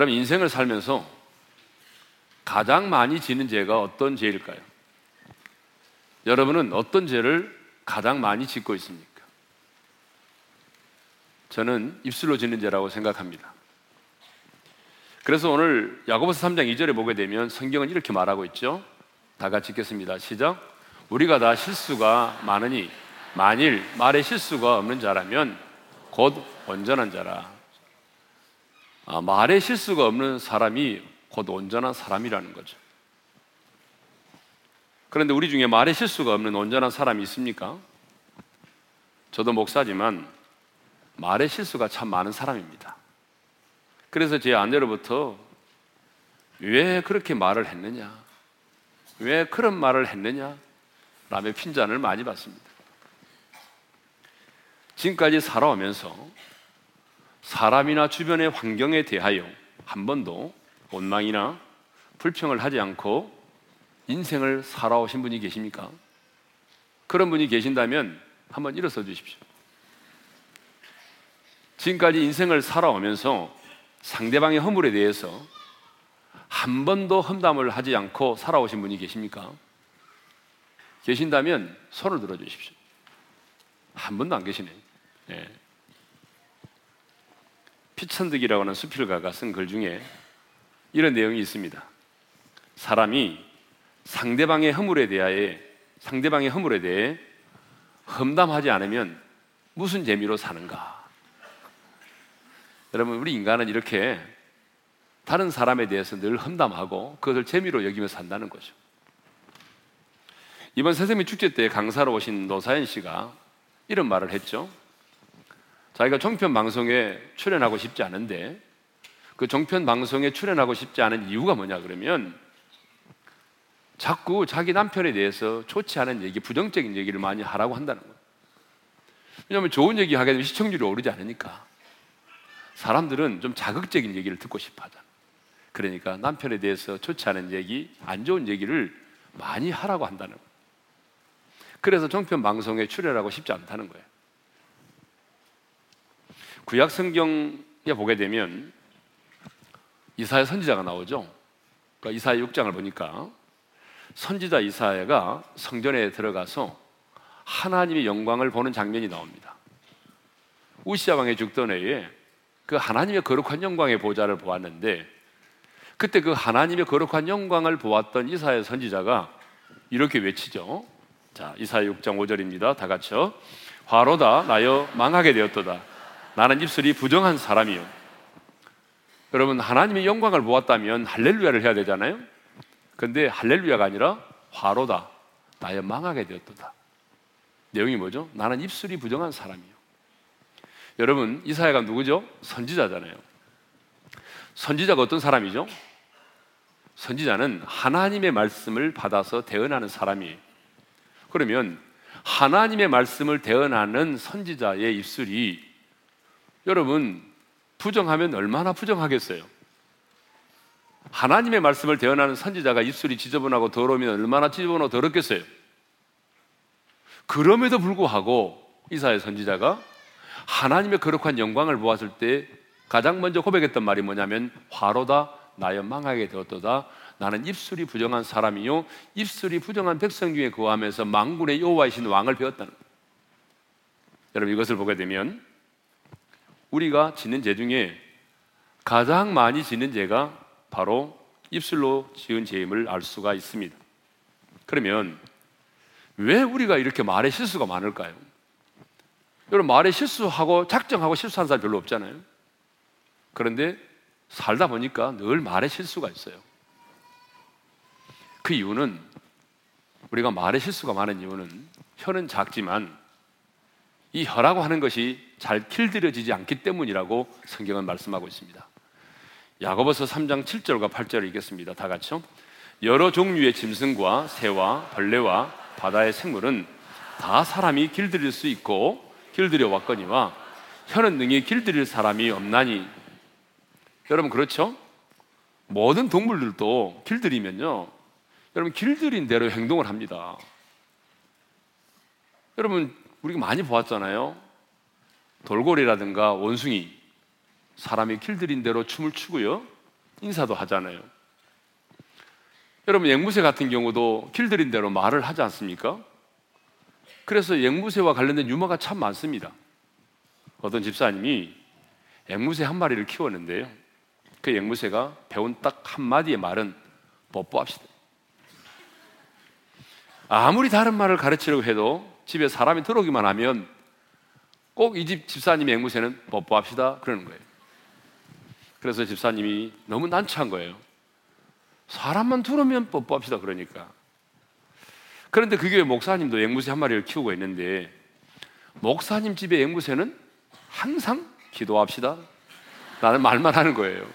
여러분 인생을 살면서 가장 많이 지는 죄가 어떤 죄일까요? 여러분은 어떤 죄를 가장 많이 짓고 있습니까? 저는 입술로 짓는 죄라고 생각합니다. 그래서 오늘 야고보서 3장 2절에 보게 되면 성경은 이렇게 말하고 있죠. 다 같이 읽겠습니다. 시작. 우리가 다 실수가 많으니 만일 말에 실수가 없는 자라면 곧 온전한 자라. 아, 말에 실수가 없는 사람이 곧 온전한 사람이라는 거죠. 그런데 우리 중에 말에 실수가 없는 온전한 사람이 있습니까? 저도 목사지만 말에 실수가 참 많은 사람입니다. 그래서 제 아내로부터 왜 그렇게 말을 했느냐? 왜 그런 말을 했느냐? 라며 핀잔을 많이 받습니다. 지금까지 살아오면서 사람이나 주변의 환경에 대하여 한 번도 원망이나 불평을 하지 않고 인생을 살아오신 분이 계십니까? 그런 분이 계신다면 한번 일어서 주십시오. 지금까지 인생을 살아오면서 상대방의 허물에 대해서 한 번도 험담을 하지 않고 살아오신 분이 계십니까? 계신다면 손을 들어 주십시오. 한 번도 안 계시네. 예. 피천득이라고 하는 수필가가 쓴 글 중에 이런 내용이 있습니다. 사람이 상대방의 허물에 대하여 상대방의 허물에 대해 험담하지 않으면 무슨 재미로 사는가? 여러분, 우리 인간은 이렇게 다른 사람에 대해서 늘 험담하고 그것을 재미로 여기며 산다는 거죠. 이번 새세미 축제 때 강사로 오신 노사연 씨가 이런 말을 했죠. 자기가 종편 방송에 출연하고 싶지 않은데 그 종편 방송에 출연하고 싶지 않은 이유가 뭐냐 그러면 자꾸 자기 남편에 대해서 좋지 않은 얘기, 부정적인 얘기를 많이 하라고 한다는 거예요. 왜냐하면 좋은 얘기 하게 되면 시청률이 오르지 않으니까 사람들은 좀 자극적인 얘기를 듣고 싶어 하잖아. 그러니까 남편에 대해서 좋지 않은 얘기, 안 좋은 얘기를 많이 하라고 한다는 거예요. 그래서 종편 방송에 출연하고 싶지 않다는 거예요. 구약 성경에 보게 되면 이사야 선지자가 나오죠. 그러니까 이사야 6장을 보니까 선지자 이사야가 성전에 들어가서 하나님의 영광을 보는 장면이 나옵니다. 우시아 왕의 죽던 해에 그 하나님의 거룩한 영광의 보좌를 보았는데 그때 그 하나님의 거룩한 영광을 보았던 이사야 선지자가 이렇게 외치죠. 자, 이사야 6장 5절입니다. 다 같이요. 화로다 나여 망하게 되었도다. 나는 입술이 부정한 사람이요. 여러분 하나님의 영광을 보았다면 할렐루야를 해야 되잖아요. 근데 할렐루야가 아니라 화로다. 나여 망하게 되었도다. 내용이 뭐죠? 나는 입술이 부정한 사람이요. 여러분 이사야가 누구죠? 선지자잖아요. 선지자가 어떤 사람이죠? 선지자는 하나님의 말씀을 받아서 대언하는 사람이에요. 그러면 하나님의 말씀을 대언하는 선지자의 입술이 여러분 부정하면 얼마나 부정하겠어요? 하나님의 말씀을 대언하는 선지자가 입술이 지저분하고 더러우면 얼마나 지저분하고 더럽겠어요? 그럼에도 불구하고 이사의 선지자가 하나님의 거룩한 영광을 보았을 때 가장 먼저 고백했던 말이 뭐냐면 화로다 나여 망하게 되었도다 나는 입술이 부정한 사람이요 입술이 부정한 백성 중에 거하면서 망군의 여호와이신 왕을 배웠다는. 여러분 이것을 보게 되면 우리가 짓는 죄 중에 가장 많이 짓는 죄가 바로 입술로 지은 죄임을 알 수가 있습니다. 그러면 왜 우리가 이렇게 말에 실수가 많을까요? 여러분 말에 실수하고 작정하고 실수한 사람 별로 없잖아요. 그런데 살다 보니까 늘 말에 실수가 있어요. 그 이유는 우리가 말에 실수가 많은 이유는 혀는 작지만 이 혀라고 하는 것이 잘 길들여지지 않기 때문이라고 성경은 말씀하고 있습니다. 야고보서 3장 7절과 8절을 읽겠습니다. 다 같이요. 여러 종류의 짐승과 새와 벌레와 바다의 생물은 다 사람이 길들일 수 있고 길들여 왔거니와 혀는 능히 길들일 사람이 없나니 여러분 그렇죠? 모든 동물들도 길들이면요 여러분 길들인 대로 행동을 합니다. 여러분 우리가 많이 보았잖아요. 돌고래라든가 원숭이 사람이 길들인 대로 춤을 추고요. 인사도 하잖아요. 여러분 앵무새 같은 경우도 길들인 대로 말을 하지 않습니까? 그래서 앵무새와 관련된 유머가 참 많습니다. 어떤 집사님이 앵무새 한 마리를 키웠는데요. 그 앵무새가 배운 딱 한 마디의 말은 뽀뽀합시다. 아무리 다른 말을 가르치려고 해도 집에 사람이 들어오기만 하면 꼭 이 집 집사님의 앵무새는 뽀뽀합시다 그러는 거예요. 그래서 집사님이 너무 난처한 거예요. 사람만 들어오면 뽀뽀합시다 그러니까. 그런데 그 교회 목사님도 앵무새 한 마리를 키우고 있는데 목사님 집의 앵무새는 항상 기도합시다. 라는 말만 하는 거예요.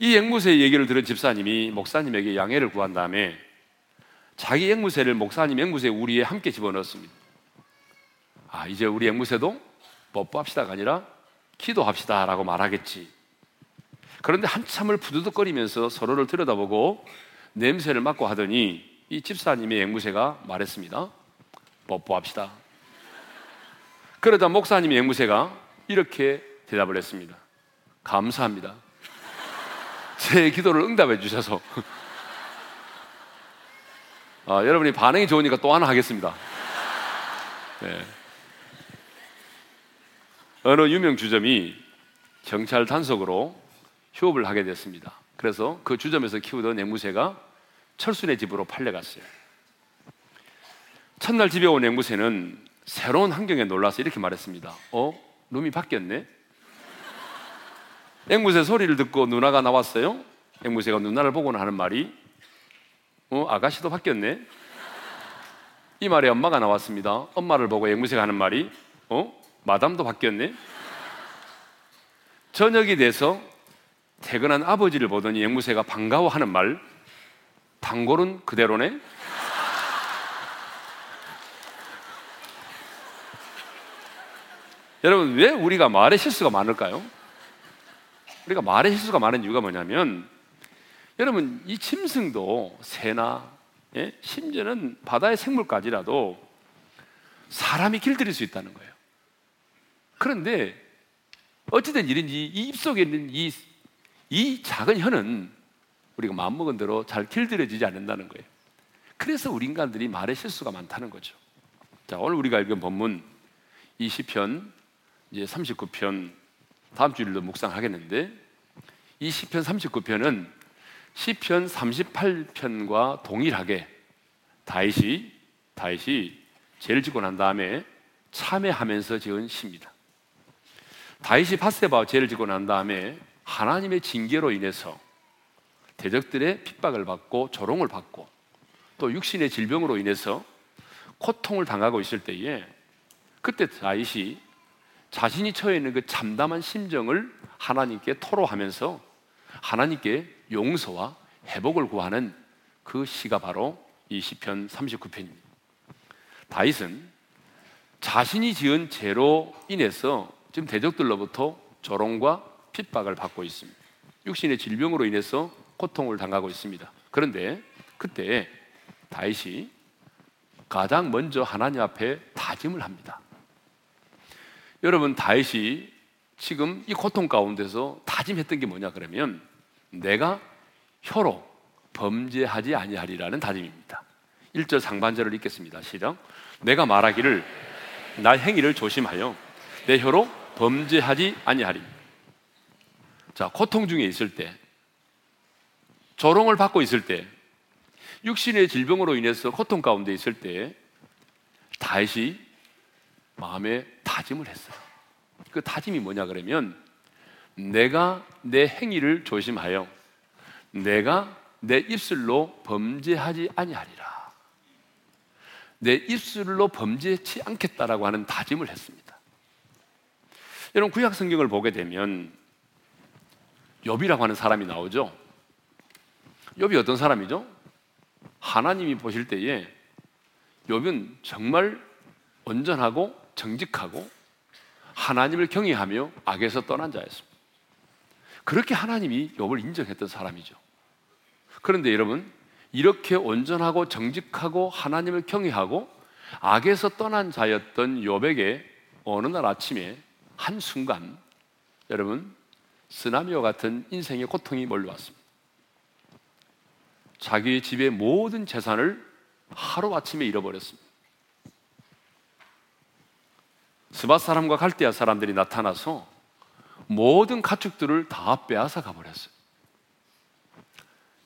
이 앵무새 얘기를 들은 집사님이 목사님에게 양해를 구한 다음에 자기 앵무새를 목사님 앵무새 우리에 함께 집어넣었습니다. 아, 이제 우리 앵무새도 뽀뽀합시다가 아니라 기도합시다 라고 말하겠지. 그런데 한참을 부두덕거리면서 서로를 들여다보고 냄새를 맡고 하더니 이 집사님의 앵무새가 말했습니다. 뽀뽀합시다. 그러자 목사님의 앵무새가 이렇게 대답을 했습니다. 감사합니다. 제 기도를 응답해 주셔서 아, 여러분이 반응이 좋으니까 또 하나 하겠습니다. 네. 어느 유명 주점이 경찰 단속으로 휴업을 하게 됐습니다. 그래서 그 주점에서 키우던 앵무새가 철순의 집으로 팔려갔어요. 첫날 집에 온 앵무새는 새로운 환경에 놀라서 이렇게 말했습니다. 어? 룸이 바뀌었네? 앵무새 소리를 듣고 누나가 나왔어요. 앵무새가 누나를 보고는 하는 말이 어, 아가씨도 바뀌었네. 이 말에 엄마가 나왔습니다. 엄마를 보고 앵무새가 하는 말이 어? 마담도 바뀌었네. 저녁이 돼서 퇴근한 아버지를 보더니 앵무새가 반가워하는 말 단골은 그대로네. 여러분 왜 우리가 말에 실수가 많을까요? 우리가 말에 실수가 많은 이유가 뭐냐면 여러분 이 짐승도 새나 예? 심지어는 바다의 생물까지라도 사람이 길들일 수 있다는 거예요. 그런데 어찌된 일인지 이 입속에 있는 이, 이 작은 혀는 우리가 마음먹은 대로 잘 길들여지지 않는다는 거예요. 그래서 우리 인간들이 말에 실수가 많다는 거죠. 자, 오늘 우리가 읽은 본문 이 시편 이제 39편 다음 주일도 묵상하겠는데 이 시편 39편은 시편 38편과 동일하게 다윗이 다윗이 죄를 짓고 난 다음에 참회하면서 지은 시입니다. 다윗이 바세바와 죄를 짓고 난 다음에 하나님의 징계로 인해서 대적들의 핍박을 받고 조롱을 받고 또 육신의 질병으로 인해서 고통을 당하고 있을 때에 그때 다윗이 자신이 처해 있는 그 참담한 심정을 하나님께 토로하면서 하나님께 용서와 회복을 구하는 그 시가 바로 이 시편 39편입니다. 다윗은 자신이 지은 죄로 인해서 지금 대적들로부터 조롱과 핍박을 받고 있습니다. 육신의 질병으로 인해서 고통을 당하고 있습니다. 그런데 그때 다윗이 가장 먼저 하나님 앞에 다짐을 합니다. 여러분 다윗이 지금 이 고통 가운데서 다짐했던 게 뭐냐 그러면 내가 혀로 범죄하지 아니하리라는 다짐입니다. 1절 상반절을 읽겠습니다. 시작. 내가 말하기를 나 행위를 조심하여 내 혀로 범죄하지 아니하리. 자, 고통 중에 있을 때 조롱을 받고 있을 때 육신의 질병으로 인해서 고통 가운데 있을 때 다시 마음에 다짐을 했어요. 그 다짐이 뭐냐 그러면 내가 내 행위를 조심하여 내가 내 입술로 범죄하지 아니하리라. 내 입술로 범죄치 않겠다라고 하는 다짐을 했습니다. 여러분 구약 성경을 보게 되면 욥이라고 하는 사람이 나오죠. 욥이 어떤 사람이죠? 하나님이 보실 때에 욥은 정말 온전하고 정직하고 하나님을 경외하며 악에서 떠난 자였습니다. 그렇게 하나님이 욥을 인정했던 사람이죠. 그런데 여러분, 이렇게 온전하고 정직하고 하나님을 경외하고 악에서 떠난 자였던 욥에게 어느 날 아침에 한 순간 여러분 쓰나미와 같은 인생의 고통이 몰려왔습니다. 자기의 집의 모든 재산을 하루아침에 잃어버렸습니다. 스바 사람과 갈대아 사람들이 나타나서 모든 가축들을 다 빼앗아 가버렸어요.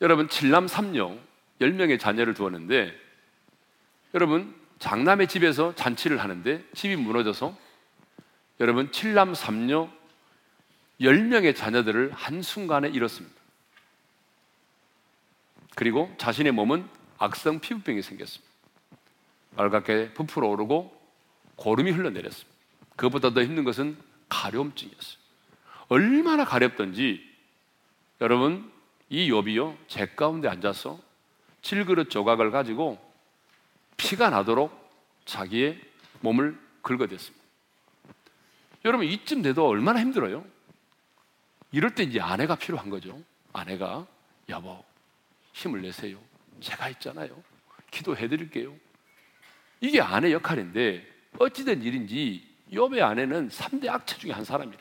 여러분, 칠남 삼녀 10명의 자녀를 두었는데 여러분, 장남의 집에서 잔치를 하는데 집이 무너져서 여러분, 칠남 삼녀 10명의 자녀들을 한순간에 잃었습니다. 그리고 자신의 몸은 악성 피부병이 생겼습니다. 빨갛게 부풀어 오르고 고름이 흘러내렸습니다. 그것보다 더 힘든 것은 가려움증이었어요. 얼마나 가렵던지 여러분 이 욥이요 제 가운데 앉아서 칠그릇 조각을 가지고 피가 나도록 자기의 몸을 긁어댔습니다. 여러분 이쯤 돼도 얼마나 힘들어요? 이럴 때 이제 아내가 필요한 거죠. 아내가 여보 힘을 내세요. 제가 있잖아요. 기도해 드릴게요. 이게 아내 역할인데 어찌된 일인지 욥의 아내는 3대 악체 중에 한 사람이래.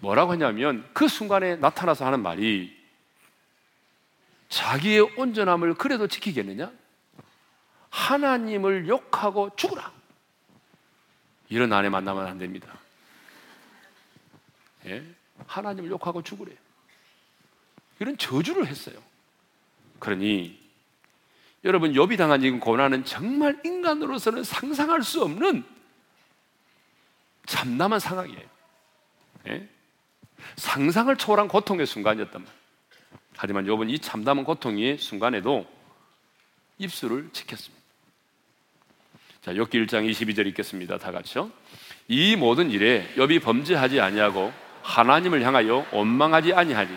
뭐라고 하냐면 그 순간에 나타나서 하는 말이 자기의 온전함을 그래도 지키겠느냐? 하나님을 욕하고 죽으라. 이런 아내 만나면 안 됩니다. 예? 하나님을 욕하고 죽으래. 이런 저주를 했어요. 그러니 여러분 욥이 당한 이 고난은 정말 인간으로서는 상상할 수 없는 참담한 상황이에요. 예? 상상을 초월한 고통의 순간이었단 말이에요. 하지만 욥은 이 참담한 고통의 순간에도 입술을 지켰습니다. 자, 욥기 1장 22절 읽겠습니다. 다 같이요. 이 모든 일에 욥이 범죄하지 아니하고 하나님을 향하여 원망하지 아니하리.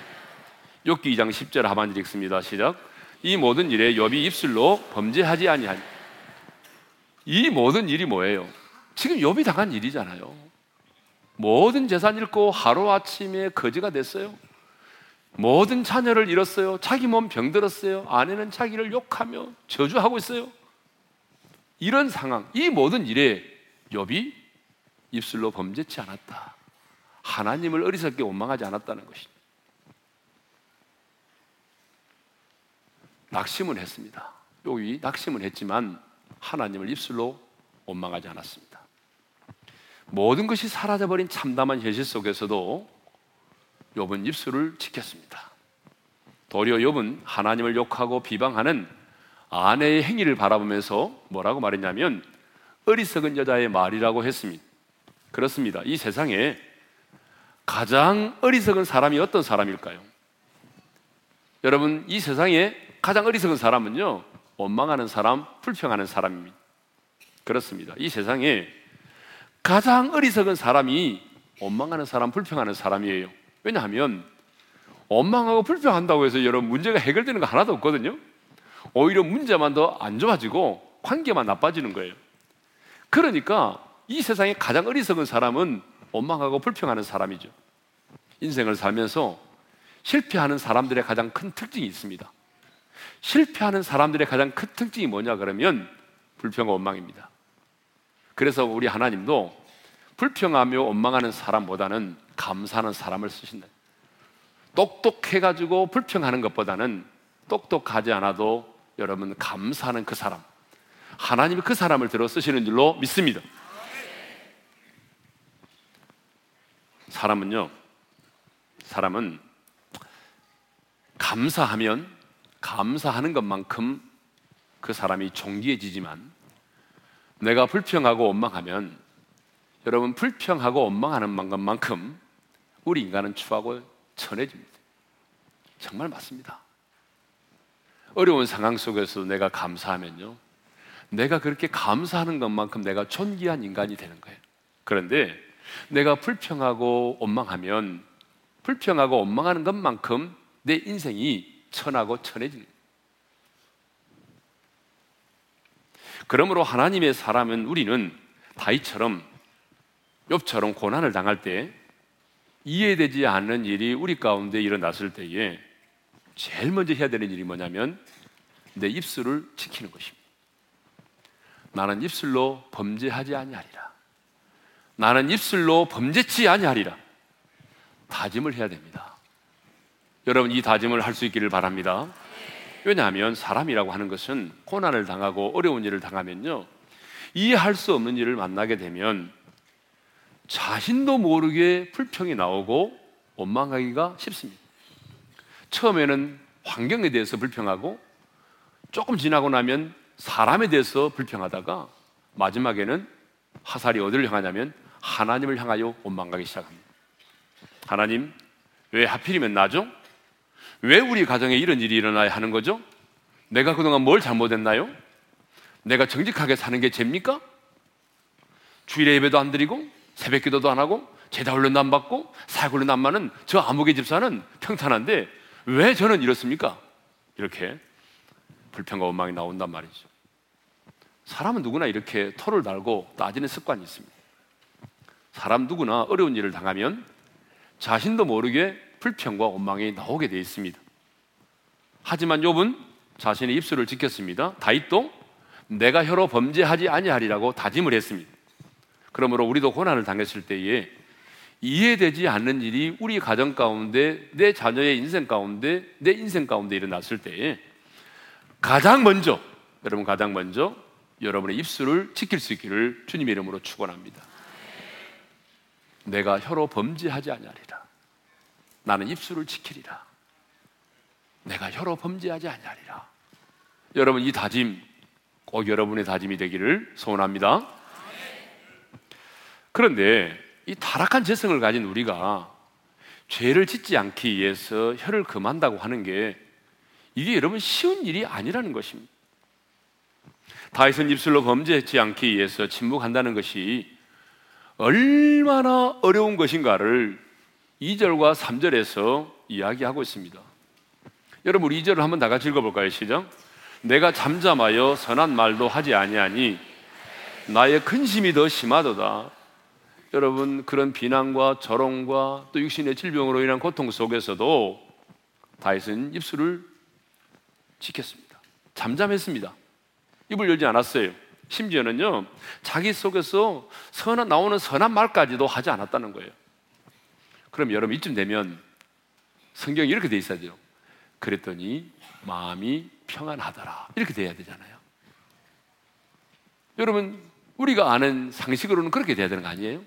욥기 2장 10절 하반절 읽습니다. 시작. 이 모든 일에 욥이 입술로 범죄하지 아니하니. 이 모든 일이 뭐예요? 지금 욥이 당한 일이잖아요. 모든 재산 잃고 하루아침에 거지가 됐어요. 모든 자녀를 잃었어요. 자기 몸 병들었어요. 아내는 자기를 욕하며 저주하고 있어요. 이런 상황, 이 모든 일에 욥이 입술로 범죄치 않았다. 하나님을 어리석게 원망하지 않았다는 것이죠. 낙심은 했습니다. 여기 낙심은 했지만 하나님을 입술로 원망하지 않았습니다. 모든 것이 사라져버린 참담한 현실 속에서도 욥은 입술을 지켰습니다. 도리어 욥은 하나님을 욕하고 비방하는 아내의 행위를 바라보면서 뭐라고 말했냐면 어리석은 여자의 말이라고 했습니다. 그렇습니다. 이 세상에 가장 어리석은 사람이 어떤 사람일까요? 여러분, 이 세상에 가장 어리석은 사람은요, 원망하는 사람, 불평하는 사람입니다. 그렇습니다. 이 세상에 가장 어리석은 사람이 원망하는 사람, 불평하는 사람이에요. 왜냐하면 원망하고 불평한다고 해서 여러분 문제가 해결되는 거 하나도 없거든요. 오히려 문제만 더 안 좋아지고 관계만 나빠지는 거예요. 그러니까 이 세상에 가장 어리석은 사람은 원망하고 불평하는 사람이죠. 인생을 살면서 실패하는 사람들의 가장 큰 특징이 있습니다. 실패하는 사람들의 가장 큰 특징이 뭐냐 그러면 불평과 원망입니다. 그래서 우리 하나님도 불평하며 원망하는 사람보다는 감사하는 사람을 쓰신다. 똑똑해가지고 불평하는 것보다는 똑똑하지 않아도 여러분 감사하는 그 사람. 하나님이 그 사람을 들어 쓰시는 줄로 믿습니다. 사람은요, 사람은 감사하면 감사하는 것만큼 그 사람이 존귀해지지만 내가 불평하고 원망하면 여러분 불평하고 원망하는 것만큼 우리 인간은 추하고 천해집니다. 정말 맞습니다. 어려운 상황 속에서 내가 감사하면요. 내가 그렇게 감사하는 것만큼 내가 존귀한 인간이 되는 거예요. 그런데 내가 불평하고 원망하면 불평하고 원망하는 것만큼 내 인생이 천하고 천해집니다. 그러므로 하나님의 사람은 우리는 다이처럼 욥처럼 고난을 당할 때 이해되지 않는 일이 우리 가운데 일어났을 때에 제일 먼저 해야 되는 일이 뭐냐면 내 입술을 지키는 것입니다. 나는 입술로 범죄하지 아니하리라. 나는 입술로 범죄치 아니하리라. 다짐을 해야 됩니다. 여러분 이 다짐을 할 수 있기를 바랍니다. 왜냐하면 사람이라고 하는 것은 고난을 당하고 어려운 일을 당하면요. 이해할 수 없는 일을 만나게 되면 자신도 모르게 불평이 나오고 원망하기가 쉽습니다. 처음에는 환경에 대해서 불평하고 조금 지나고 나면 사람에 대해서 불평하다가 마지막에는 화살이 어디를 향하냐면 하나님을 향하여 원망하기 시작합니다. 하나님, 왜 하필이면 나죠? 왜 우리 가정에 이런 일이 일어나야 하는 거죠? 내가 그동안 뭘 잘못했나요? 내가 정직하게 사는 게 죄입니까? 주일에 예배도 안 드리고 새벽 기도도 안 하고 제자 훈련도 안 받고 사역 훈련도 안 받는 저 아무개 집사는 평탄한데 왜 저는 이렇습니까? 이렇게 불평과 원망이 나온단 말이죠. 사람은 누구나 이렇게 토를 달고 따지는 습관이 있습니다. 사람 누구나 어려운 일을 당하면 자신도 모르게 불평과 원망이 나오게 되어 있습니다. 하지만 욥은 자신의 입술을 지켰습니다. 다윗도 내가 혀로 범죄하지 아니하리라고 다짐을 했습니다. 그러므로 우리도 고난을 당했을 때에 이해되지 않는 일이 우리 가정 가운데 내 자녀의 인생 가운데 내 인생 가운데 일어났을 때에 가장 먼저 여러분 가장 먼저 여러분의 입술을 지킬 수 있기를 주님의 이름으로 축원합니다. 내가 혀로 범죄하지 아니하리라. 나는 입술을 지키리라. 내가 혀로 범죄하지 아니하리라. 여러분 이 다짐 꼭 여러분의 다짐이 되기를 소원합니다. 그런데 이 타락한 재성을 가진 우리가 죄를 짓지 않기 위해서 혀를 금한다고 하는 게 이게 여러분 쉬운 일이 아니라는 것입니다. 다윗은 입술로 범죄하지 않기 위해서 침묵한다는 것이 얼마나 어려운 것인가를 2절과 3절에서 이야기하고 있습니다. 여러분 우리 2절을 한번 다 같이 읽어볼까요? 시작. 내가 잠잠하여 선한 말도 하지 아니하니 나의 근심이 더 심하도다. 여러분 그런 비난과 저롱과 또 육신의 질병으로 인한 고통 속에서도 다윗은 입술을 지켰습니다. 잠잠했습니다. 입을 열지 않았어요. 심지어는요 자기 속에서 선한 나오는 선한 말까지도 하지 않았다는 거예요. 그럼 여러분 이쯤 되면 성경이 이렇게 돼 있어야 돼요. 그랬더니 마음이 평안하더라. 이렇게 돼야 되잖아요. 여러분, 우리가 아는 상식으로는 그렇게 돼야 되는 거 아니에요?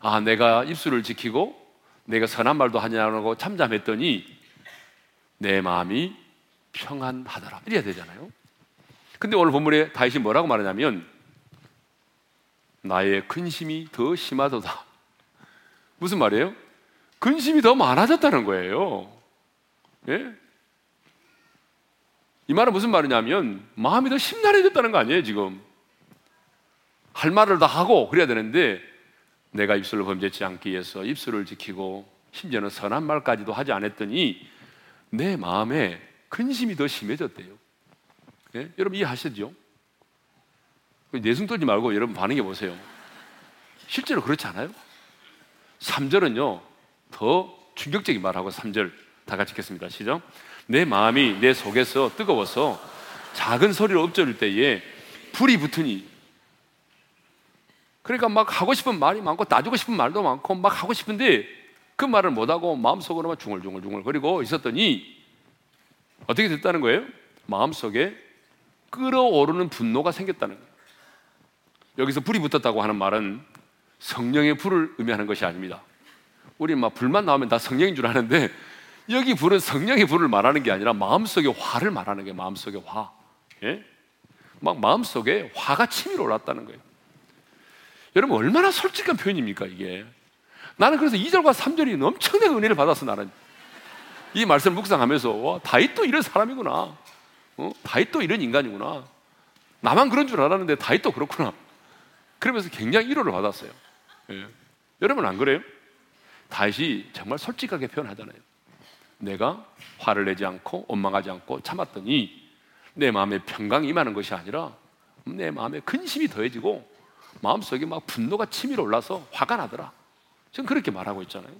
아, 내가 입술을 지키고 내가 선한 말도 하지 않고 참잠했더니 내 마음이 평안하더라. 이래야 되잖아요. 근데 오늘 본문에 다윗이 뭐라고 말하냐면 나의 근심이 더 심하도다. 무슨 말이에요? 근심이 더 많아졌다는 거예요. 예? 이 말은 무슨 말이냐면 마음이 더 심란해졌다는 거 아니에요, 지금. 할 말을 다 하고 그래야 되는데 내가 입술을 범죄치 않기 위해서 입술을 지키고 심지어는 선한 말까지도 하지 않았더니 내 마음에 근심이 더 심해졌대요. 예? 여러분 이해하시죠? 내숭 떨지 말고 여러분 반응해 보세요. 실제로 그렇지 않아요? 3절은요, 더 충격적인 말하고 3절 다 같이 읽겠습니다. 시작. 내 마음이 내 속에서 뜨거워서 작은 소리로 읊조릴 때에 불이 붙으니 그러니까 막 하고 싶은 말이 많고 따지고 싶은 말도 많고 막 하고 싶은데 그 말을 못하고 마음속으로만 중얼중얼중얼 거리고 있었더니 어떻게 됐다는 거예요? 마음속에 끓어오르는 분노가 생겼다는 거예요. 여기서 불이 붙었다고 하는 말은 성령의 불을 의미하는 것이 아닙니다. 우리 막 불만 나오면 다 성령인 줄 아는데 여기 불은 성령의 불을 말하는 게 아니라 마음속의 화를 말하는 게 마음속의 화. 예? 막 마음속에 화가 치밀어 올랐다는 거예요. 여러분 얼마나 솔직한 표현입니까 이게? 나는 그래서 2절과 3절이 엄청난 은혜를 받았어 나는. 이 말씀을 묵상하면서 와 다윗도 이런 사람이구나. 어? 다윗도 이런 인간이구나. 나만 그런 줄 알았는데 다윗도 그렇구나. 그러면서 굉장히 위로를 받았어요. 예. 여러분 안 그래요? 다윗이 정말 솔직하게 표현하잖아요. 내가 화를 내지 않고 원망하지 않고 참았더니 내 마음에 평강이 임하는 것이 아니라 내 마음에 근심이 더해지고 마음속에 막 분노가 치밀어 올라서 화가 나더라. 지금 그렇게 말하고 있잖아요.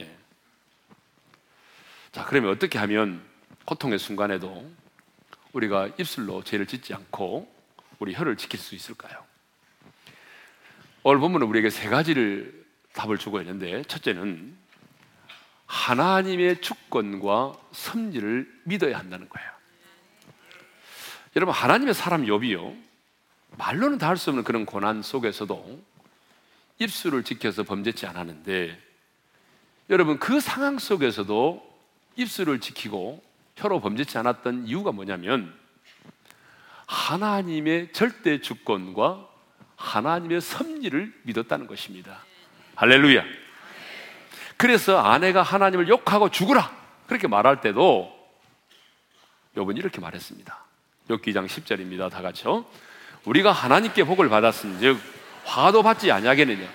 예. 자, 그러면 어떻게 하면 고통의 순간에도 우리가 입술로 죄를 짓지 않고 우리 혀를 지킬 수 있을까요? 오늘 본문은 우리에게 세 가지를 답을 주고 있는데 첫째는 하나님의 주권과 섭리를 믿어야 한다는 거예요. 여러분 하나님의 사람 욥이요 말로는 다 할 수 없는 그런 고난 속에서도 입술을 지켜서 범죄치 않았는데 여러분 그 상황 속에서도 입술을 지키고 혀로 범죄치 않았던 이유가 뭐냐면 하나님의 절대 주권과 하나님의 섭리를 믿었다는 것입니다. 할렐루야. 그래서 아내가 하나님을 욕하고 죽으라 그렇게 말할 때도 여러분 이렇게 말했습니다. 욥기장 10절입니다. 다 같이요. 우리가 하나님께 복을 받았은즉 화도 받지 아니하겠느냐.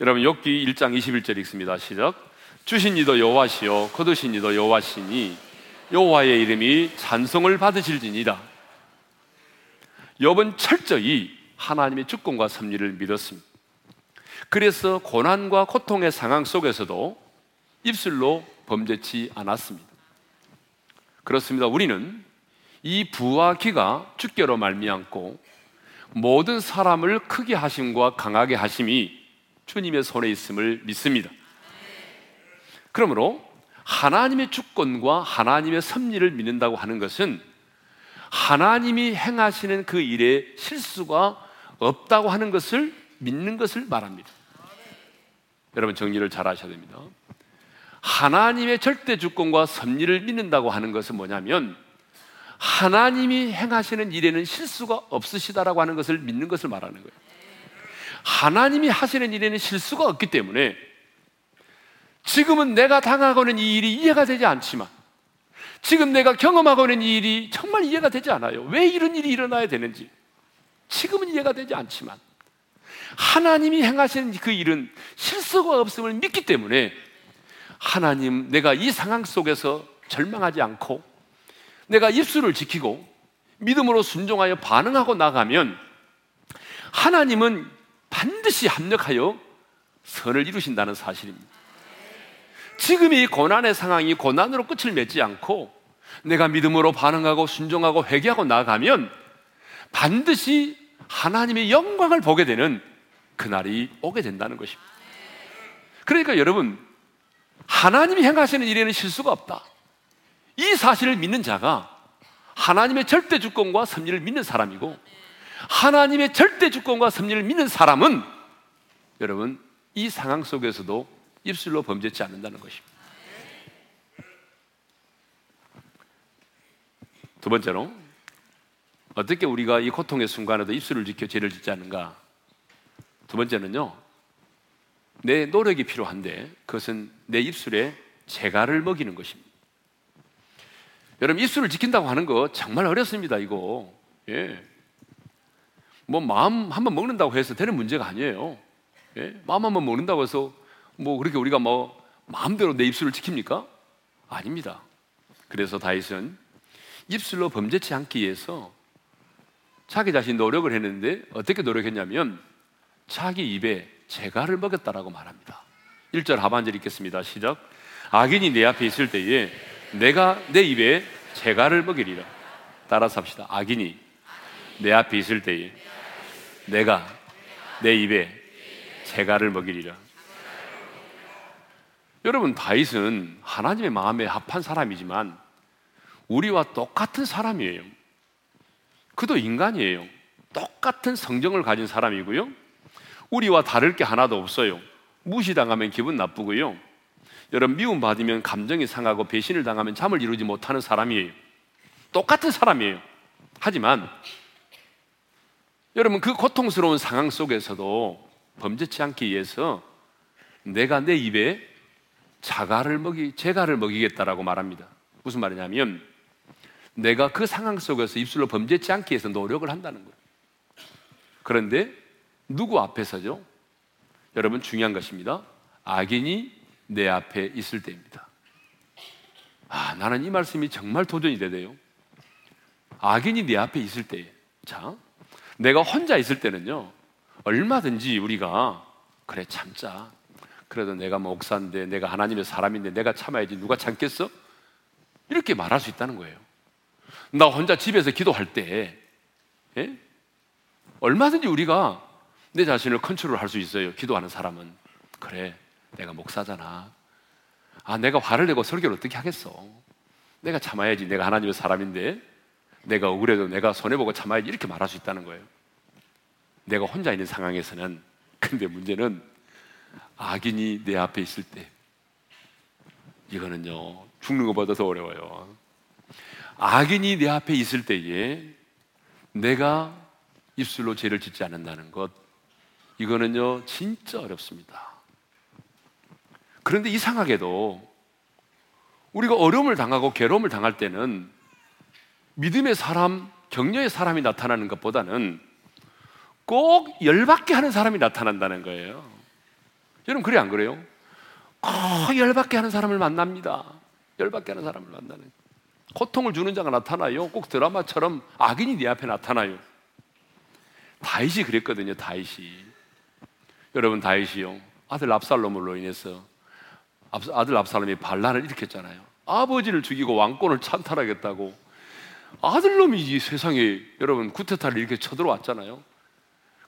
여러분 욥기 1장 21절 읽습니다. 시작. 주신 이도 여호와시요 거두신 이도 여호와시니 여호와의 이름이 찬송을 받으실지니라. 욥은 철저히 하나님의 주권과 섭리를 믿었습니다. 그래서 고난과 고통의 상황 속에서도 입술로 범죄치 않았습니다. 그렇습니다. 우리는 이 부와 기가 주께로 말미암고 모든 사람을 크게 하심과 강하게 하심이 주님의 손에 있음을 믿습니다. 그러므로 하나님의 주권과 하나님의 섭리를 믿는다고 하는 것은 하나님이 행하시는 그 일에 실수가 없다고 하는 것을 믿는 것을 말합니다. 여러분 정리를 잘 하셔야 됩니다. 하나님의 절대 주권과 섭리를 믿는다고 하는 것은 뭐냐면 하나님이 행하시는 일에는 실수가 없으시다라고 하는 것을 믿는 것을 말하는 거예요. 하나님이 하시는 일에는 실수가 없기 때문에 지금은 내가 당하고 있는 이 일이 이해가 되지 않지만 지금 내가 경험하고 있는 이 일이 정말 이해가 되지 않아요. 왜 이런 일이 일어나야 되는지 지금은 이해가 되지 않지만 하나님이 행하시는 그 일은 실수가 없음을 믿기 때문에 하나님 내가 이 상황 속에서 절망하지 않고 내가 입술을 지키고 믿음으로 순종하여 반응하고 나가면 하나님은 반드시 합력하여 선을 이루신다는 사실입니다. 지금 이 고난의 상황이 고난으로 끝을 맺지 않고 내가 믿음으로 반응하고 순종하고 회개하고 나가면 반드시 하나님의 영광을 보게 되는 그날이 오게 된다는 것입니다. 그러니까 여러분, 하나님이 행하시는 일에는 실수가 없다. 이 사실을 믿는 자가 하나님의 절대 주권과 섭리를 믿는 사람이고 하나님의 절대 주권과 섭리를 믿는 사람은 여러분 이 상황 속에서도 입술로 범죄치 않는다는 것입니다. 두 번째로 어떻게 우리가 이 고통의 순간에도 입술을 지켜 죄를 짓지 않는가? 두 번째는요. 내 노력이 필요한데 그것은 내 입술에 재갈을 먹이는 것입니다. 여러분 입술을 지킨다고 하는 거 정말 어렵습니다. 이거 예. 뭐 마음 한번 먹는다고 해서 되는 문제가 아니에요. 예? 마음 한번 먹는다고 해서 뭐 그렇게 우리가 뭐 마음대로 내 입술을 지킵니까? 아닙니다. 그래서 다윗은 입술로 범죄치 않기 위해서 자기 자신 노력을 했는데 어떻게 노력했냐면 자기 입에 재갈을 먹였다라고 말합니다. 1절 하반절 읽겠습니다. 시작. 악인이 내 앞에 있을 때에 내가 내 입에 재갈을 먹이리라. 따라서 합시다. 악인이 내 앞에 있을 때에 내가 내 입에 재갈을 먹이리라. 여러분 다윗은 하나님의 마음에 합한 사람이지만 우리와 똑같은 사람이에요. 그도 인간이에요. 똑같은 성정을 가진 사람이고요. 우리와 다를 게 하나도 없어요. 무시당하면 기분 나쁘고요. 여러분 미움 받으면 감정이 상하고 배신을 당하면 잠을 이루지 못하는 사람이에요. 똑같은 사람이에요. 하지만 여러분 그 고통스러운 상황 속에서도 범죄치 않기 위해서 내가 내 입에 자가를 먹이, 제가를 먹이겠다라고 말합니다. 무슨 말이냐면 내가 그 상황 속에서 입술로 범죄치 않기 위해서 노력을 한다는 거예요. 그런데 누구 앞에서죠? 여러분 중요한 것입니다. 악인이 내 앞에 있을 때입니다. 아, 나는 이 말씀이 정말 도전이 되네요. 악인이 내 앞에 있을 때, 자, 내가 혼자 있을 때는요, 얼마든지 우리가, 그래, 참자. 그래도 내가 목사인데 내가 하나님의 사람인데 내가 참아야지 누가 참겠어? 이렇게 말할 수 있다는 거예요. 나 혼자 집에서 기도할 때 예? 얼마든지 우리가 내 자신을 컨트롤 할 수 있어요. 기도하는 사람은 그래 내가 목사잖아. 아, 내가 화를 내고 설교를 어떻게 하겠어? 내가 참아야지. 내가 하나님의 사람인데 내가 억울해도 내가 손해보고 참아야지. 이렇게 말할 수 있다는 거예요. 내가 혼자 있는 상황에서는 근데 문제는 악인이 내 앞에 있을 때 이거는요 죽는 것보다 더 어려워요. 악인이 내 앞에 있을 때에 내가 입술로 죄를 짓지 않는다는 것 이거는요 진짜 어렵습니다. 그런데 이상하게도 우리가 어려움을 당하고 괴로움을 당할 때는 믿음의 사람, 격려의 사람이 나타나는 것보다는 꼭 열받게 하는 사람이 나타난다는 거예요. 여러분 그래 안 그래요? 꼭 열받게 하는 사람을 만납니다. 열받게 하는 사람을 만나는. 고통을 주는 자가 나타나요. 꼭 드라마처럼 악인이 네 앞에 나타나요. 다윗이 그랬거든요. 다윗이. 여러분 다윗이요. 아들 압살롬으로 인해서 아들 압살롬이 반란을 일으켰잖아요. 아버지를 죽이고 왕권을 찬탈하겠다고 아들놈이 이 세상에 여러분 구태타를 이렇게 쳐들어왔잖아요.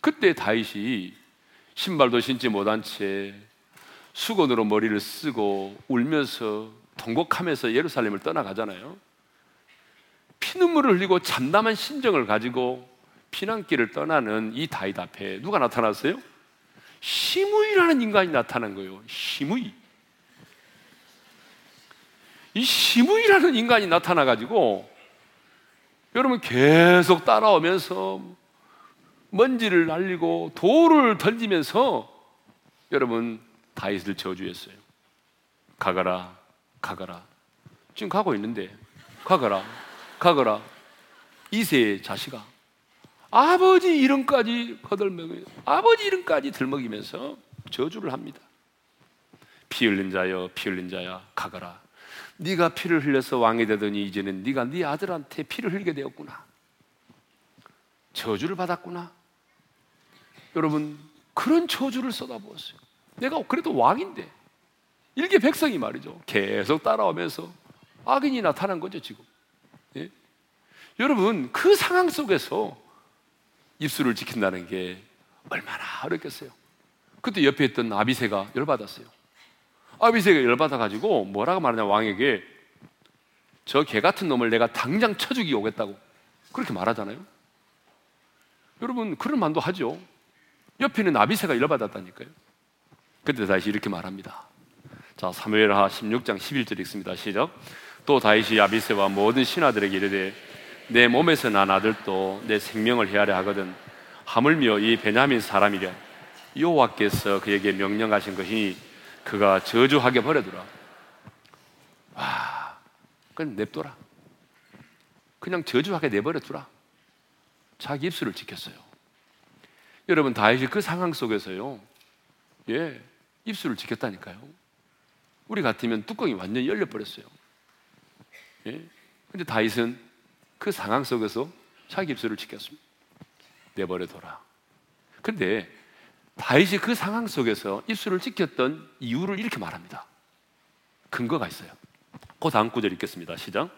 그때 다윗이 신발도 신지 못한 채 수건으로 머리를 쓰고 울면서 통곡하면서 예루살렘을 떠나가잖아요. 피눈물을 흘리고 참담한 심정을 가지고 피난길을 떠나는 이 다윗 앞에 누가 나타났어요? 시므이라는 인간이 나타난 거예요. 시므이. 이 시므이라는 인간이 나타나 가지고 여러분 계속 따라오면서 먼지를 날리고 돌을 던지면서 여러분 다윗을 저주했어요. 가거라, 가거라. 지금 가고 있는데 가거라, 가거라. 이세의 자식아. 아버지 이름까지 거들먹이 아버지 이름까지 들먹이면서 저주를 합니다. 피 흘린 자여, 피 흘린 자야, 가거라. 네가 피를 흘려서 왕이 되더니 이제는 네가 네 아들한테 피를 흘리게 되었구나. 저주를 받았구나. 여러분 그런 저주를 쏟아부었어요. 내가 그래도 왕인데 일개 백성이 말이죠. 계속 따라오면서 악인이 나타난 거죠 지금. 예? 여러분 그 상황 속에서 입술을 지킨다는 게 얼마나 어렵겠어요. 그때 옆에 있던 아비세가 열받았어요. 아비세가 열받아가지고 뭐라고 말하냐 왕에게 저 개 같은 놈을 내가 당장 쳐 죽이 오겠다고 그렇게 말하잖아요. 여러분 그런 만도 하죠. 옆에 는 아비세가 열받았다니까요. 그때 다시 이렇게 말합니다. 자, 사무엘하 16장 11절 읽습니다. 시작. 또 다윗이 아비세와 모든 신하들에게 이르되 내 몸에서 난 아들도 내 생명을 헤아려 하거든 하물며 이 베냐민 사람이랴 여호와께서 그에게 명령하신 것이니 그가 저주하게 버려두라. 와, 그냥 냅둬라. 그냥 저주하게 내버려두라. 자기 입술을 지켰어요. 여러분 다윗이 그 상황 속에서요, 예, 입술을 지켰다니까요. 우리 같으면 뚜껑이 완전히 열려 버렸어요. 예, 근데 다윗은 그 상황 속에서 자기 입술을 지켰습니다. 내버려둬라. 근데 다윗이 그 상황 속에서 입술을 지켰던 이유를 이렇게 말합니다. 근거가 있어요. 그 다음 구절 읽겠습니다. 시작.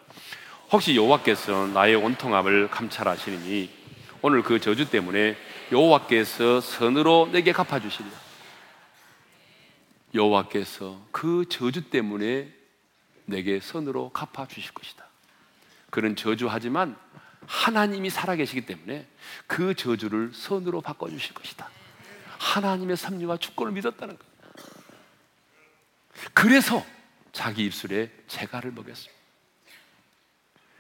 혹시 여호와께서 나의 온통함을 감찰하시니 오늘 그 저주 때문에 여호와께서 선으로 내게 갚아 주시리라. 여호와께서 그 저주 때문에 내게 선으로 갚아 주실 것이다. 그는 저주하지만 하나님이 살아계시기 때문에 그 저주를 선으로 바꿔 주실 것이다. 하나님의 섭리와 주권을 믿었다는 것. 그래서 자기 입술에 재갈을 먹였습니다.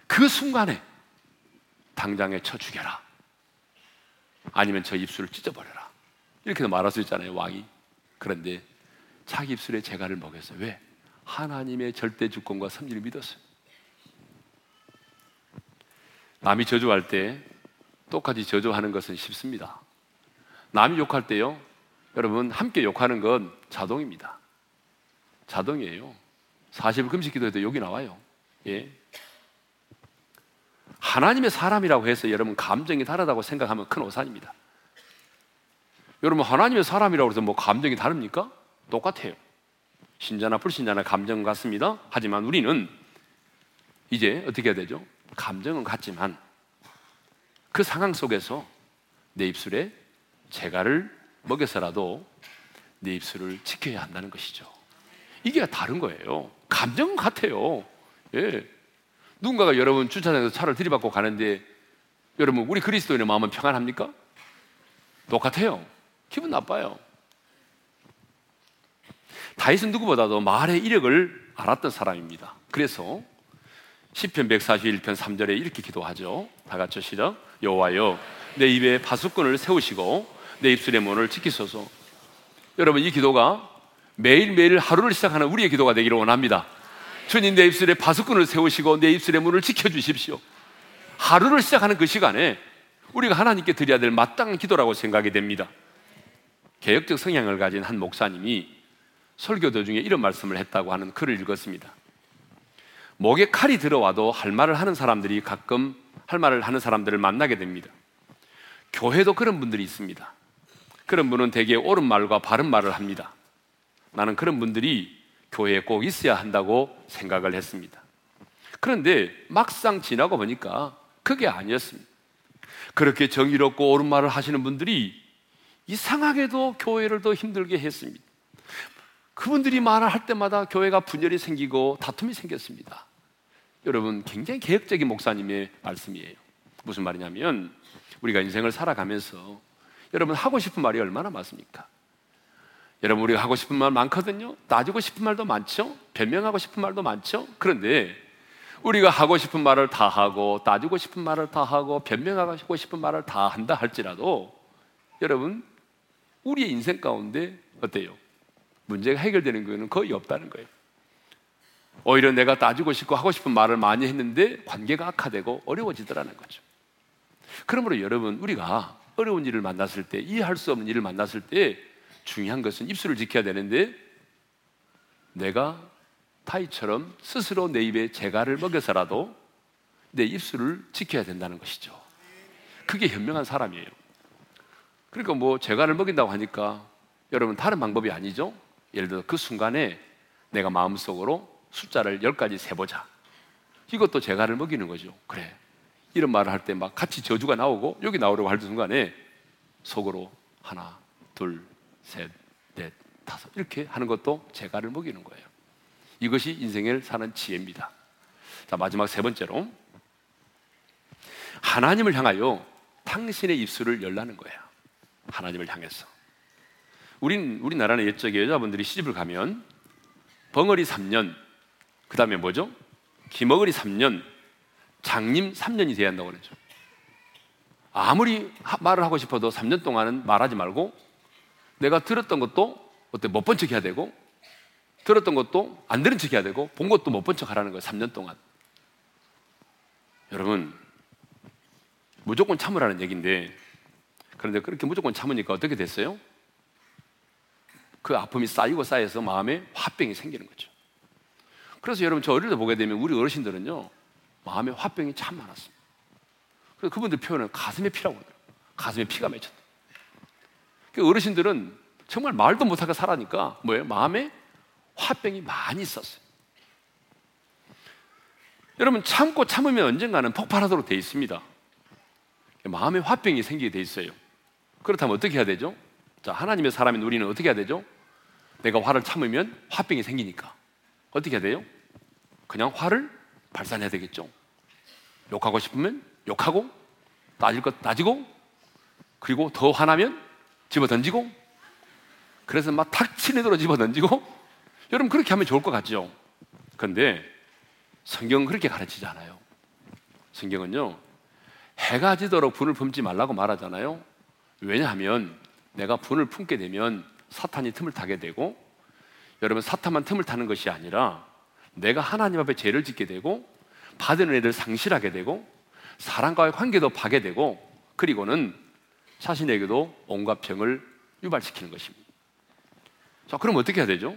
그 순간에 당장에 쳐 죽여라. 아니면 저 입술을 찢어버려라. 이렇게도 말할 수 있잖아요, 왕이. 그런데 자기 입술에 재갈을 먹였어요. 왜? 하나님의 절대 주권과 섭리를 믿었어요. 남이 저주할 때 똑같이 저주하는 것은 쉽습니다. 남이 욕할 때요, 여러분 함께 욕하는 건 자동입니다. 자동이에요. 40일 금식 기도해도 욕이 나와요. 예. 하나님의 사람이라고 해서 여러분 감정이 다르다고 생각하면 큰 오산입니다. 여러분 하나님의 사람이라고 해서 뭐 감정이 다릅니까? 똑같아요. 신자나 불신자나 감정 같습니다. 하지만 우리는 이제 어떻게 해야 되죠? 감정은 같지만 그 상황 속에서 내 입술에 재갈을 먹여서라도 내 입술을 지켜야 한다는 것이죠. 이게 다른 거예요. 감정은 같아요. 예. 누군가가 여러분 주차장에서 차를 들이받고 가는데 여러분 우리 그리스도인의 마음은 평안합니까? 똑같아요. 기분 나빠요. 다윗은 누구보다도 말의 이력을 알았던 사람입니다. 그래서 시편 141편 3절에 이렇게 기도하죠. 다 같이 시작. 여호와여 내 입에 파수꾼을 세우시고 내 입술의 문을 지키소서. 여러분 이 기도가 매일매일 하루를 시작하는 우리의 기도가 되기를 원합니다. 주님 내 입술에 파수꾼을 세우시고 내 입술의 문을 지켜 주십시오. 하루를 시작하는 그 시간에 우리가 하나님께 드려야 될 마땅한 기도라고 생각이 됩니다. 개혁적 성향을 가진 한 목사님이 설교 도 중에 이런 말씀을 했다고 하는 글을 읽었습니다. 목에 칼이 들어와도 할 말을 하는 사람들이 가끔 할 말을 하는 사람들을 만나게 됩니다. 교회도 그런 분들이 있습니다. 그런 분은 대개 옳은 말과 바른 말을 합니다. 나는 그런 분들이 교회에 꼭 있어야 한다고 생각을 했습니다. 그런데 막상 지나고 보니까 그게 아니었습니다. 그렇게 정의롭고 옳은 말을 하시는 분들이 이상하게도 교회를 더 힘들게 했습니다. 그분들이 말을 할 때마다 교회가 분열이 생기고 다툼이 생겼습니다. 여러분, 굉장히 개혁적인 목사님의 말씀이에요. 무슨 말이냐면, 우리가 인생을 살아가면서 여러분 하고 싶은 말이 얼마나 많습니까? 여러분, 우리가 하고 싶은 말 많거든요? 따지고 싶은 말도 많죠? 변명하고 싶은 말도 많죠? 그런데 우리가 하고 싶은 말을 다 하고, 따지고 싶은 말을 다 하고, 변명하고 싶은 말을 다 한다 할지라도 여러분, 우리의 인생 가운데 어때요? 문제가 해결되는 거는 거의 없다는 거예요. 오히려 내가 따지고 싶고 하고 싶은 말을 많이 했는데 관계가 악화되고 어려워지더라는 거죠. 그러므로 여러분, 우리가 어려운 일을 만났을 때, 이해할 수 없는 일을 만났을 때 중요한 것은 입술을 지켜야 되는데 내가 타이처럼 스스로 내 입에 재갈을 먹여서라도 내 입술을 지켜야 된다는 것이죠. 그게 현명한 사람이에요. 그러니까 뭐 재갈을 먹인다고 하니까 여러분 다른 방법이 아니죠. 예를 들어 그 순간에 내가 마음속으로 숫자를 10가지 세보자. 이것도 재갈을 먹이는 거죠. 그래. 이런 말을 할 때 막 같이 저주가 나오고 여기 나오려고 할 순간에 속으로 하나, 둘, 셋, 넷, 다섯 이렇게 하는 것도 재갈을 먹이는 거예요. 이것이 인생을 사는 지혜입니다. 자, 마지막 세 번째로 하나님을 향하여 당신의 입술을 열라는 거예요. 하나님을 향해서. 우린 우리나라는 옛적에 여자분들이 시집을 가면 벙어리 3년, 그 다음에 뭐죠? 기머거리 3년, 장님 3년이 돼야 한다고 그러죠. 아무리 말을 하고 싶어도 3년 동안은 말하지 말고 내가 들었던 것도 어때 못 본 척 해야 되고 들었던 것도 안 들은 척 해야 되고 본 것도 못 본 척 하라는 거예요. 3년 동안. 여러분 무조건 참으라는 얘기인데 그런데 그렇게 무조건 참으니까 어떻게 됐어요? 그 아픔이 쌓이고 쌓여서 마음에 화병이 생기는 거죠. 그래서 여러분 저 어릴 때 보게 되면 우리 어르신들은요 마음에 화병이 참 많았습니다. 그래서 그분들 표현은 가슴에 피라고 그래요. 가슴에 피가 맺혔다. 그 어르신들은 정말 말도 못하게 살아니까 뭐예요? 마음에 화병이 많이 있었어요. 여러분 참고 참으면 언젠가는 폭발하도록 돼 있습니다. 마음에 화병이 생기게 돼 있어요. 그렇다면 어떻게 해야 되죠? 자, 하나님의 사람인 우리는 어떻게 해야 되죠? 내가 화를 참으면 화병이 생기니까 어떻게 해야 돼요? 그냥 화를 발산해야 되겠죠. 욕하고 싶으면 욕하고 따질 것 따지고 그리고 더 화나면 집어 던지고 그래서 막 탁치는 대로 집어 던지고 여러분 그렇게 하면 좋을 것 같죠. 그런데 성경은 그렇게 가르치지 않아요. 성경은요 해가 지도록 분을 품지 말라고 말하잖아요. 왜냐하면 내가 분을 품게 되면 사탄이 틈을 타게 되고 여러분 사탄만 틈을 타는 것이 아니라 내가 하나님 앞에 죄를 짓게 되고 받은 은혜를 상실하게 되고 사람과의 관계도 파괴되고 그리고는 자신에게도 온갖 병을 유발시키는 것입니다. 자, 그럼 어떻게 해야 되죠?